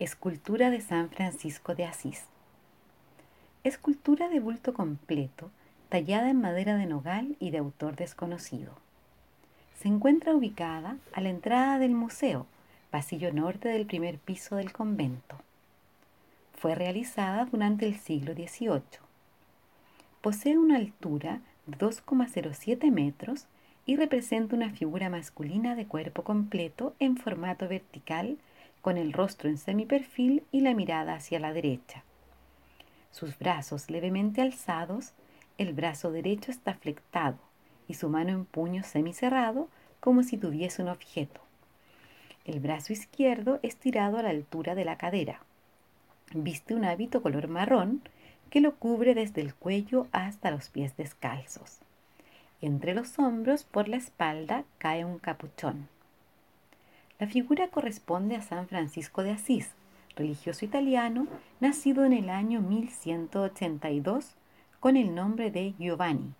Escultura de San Francisco de Asís. Escultura de bulto completo, tallada en madera de nogal y de autor desconocido. Se encuentra ubicada a la entrada del museo, pasillo norte del primer piso del convento. Fue realizada durante el siglo XVIII. Posee una altura de 2,07 metros y representa una figura masculina de cuerpo completo en formato vertical con el rostro en semiperfil y la mirada hacia la derecha. Sus brazos levemente alzados, el brazo derecho está flectado y su mano en puño semicerrado como si tuviese un objeto. El brazo izquierdo estirado a la altura de la cadera. Viste un hábito color marrón que lo cubre desde el cuello hasta los pies descalzos. Entre los hombros por la espalda cae un capuchón. La figura corresponde a San Francisco de Asís, religioso italiano, nacido en el año 1182 con el nombre de Giovanni,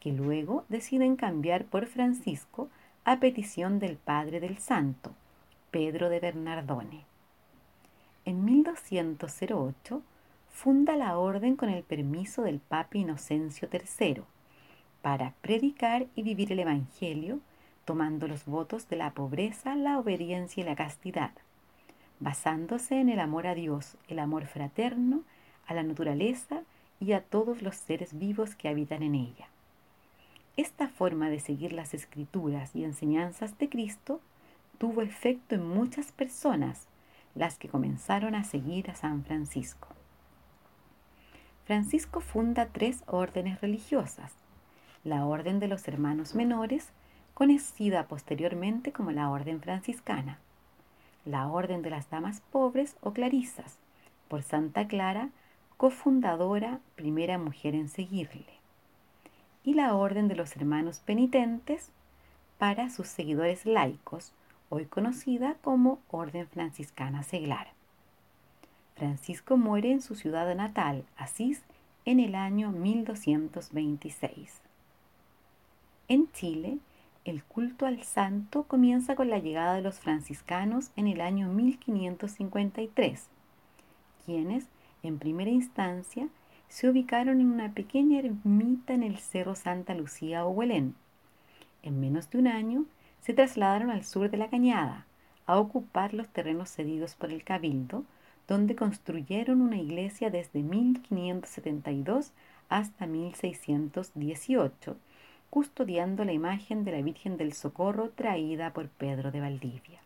que luego deciden cambiar por Francisco a petición del padre del santo, Pedro de Bernardone. En 1208 funda la orden con el permiso del Papa Inocencio III para predicar y vivir el Evangelio tomando los votos de la pobreza, la obediencia y la castidad, basándose en el amor a Dios, el amor fraterno, a la naturaleza y a todos los seres vivos que habitan en ella. Esta forma de seguir las escrituras y enseñanzas de Cristo tuvo efecto en muchas personas, las que comenzaron a seguir a San Francisco. Francisco funda tres órdenes religiosas, la Orden de los Hermanos Menores, conocida posteriormente como la Orden Franciscana, la Orden de las Damas Pobres o Clarisas, por Santa Clara, cofundadora, primera mujer en seguirle, y la Orden de los Hermanos Penitentes para sus seguidores laicos, hoy conocida como Orden Franciscana Seglar. Francisco muere en su ciudad natal, Asís, en el año 1226. En Chile, el culto al santo comienza con la llegada de los franciscanos en el año 1553, quienes, en primera instancia, se ubicaron en una pequeña ermita en el Cerro Santa Lucía o Huelén. En menos de un año, se trasladaron al sur de la Cañada, a ocupar los terrenos cedidos por el Cabildo, donde construyeron una iglesia desde 1572 hasta 1618 custodiando la imagen de la Virgen del Socorro traída por Pedro de Valdivia.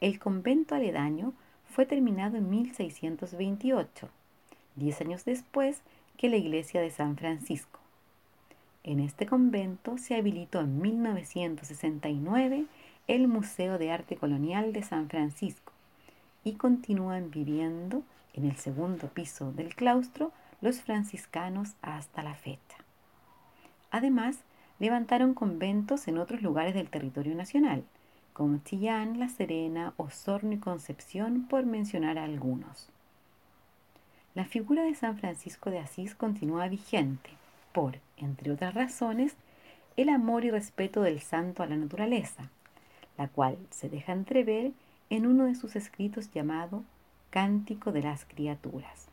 El convento aledaño fue terminado en 1628, diez años después que la iglesia de San Francisco. En este convento se habilitó en 1969 el Museo de Arte Colonial de San Francisco y continúan viviendo en el segundo piso del claustro los franciscanos hasta la fecha. Además, levantaron conventos en otros lugares del territorio nacional, como Chillán, La Serena, Osorno y Concepción, por mencionar algunos. La figura de San Francisco de Asís continúa vigente por, entre otras razones, el amor y respeto del santo a la naturaleza, la cual se deja entrever en uno de sus escritos llamado Cántico de las Criaturas,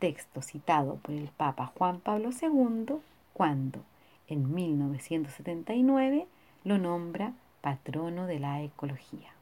texto citado por el Papa Juan Pablo II cuando, en 1979, lo nombra patrono de la ecología.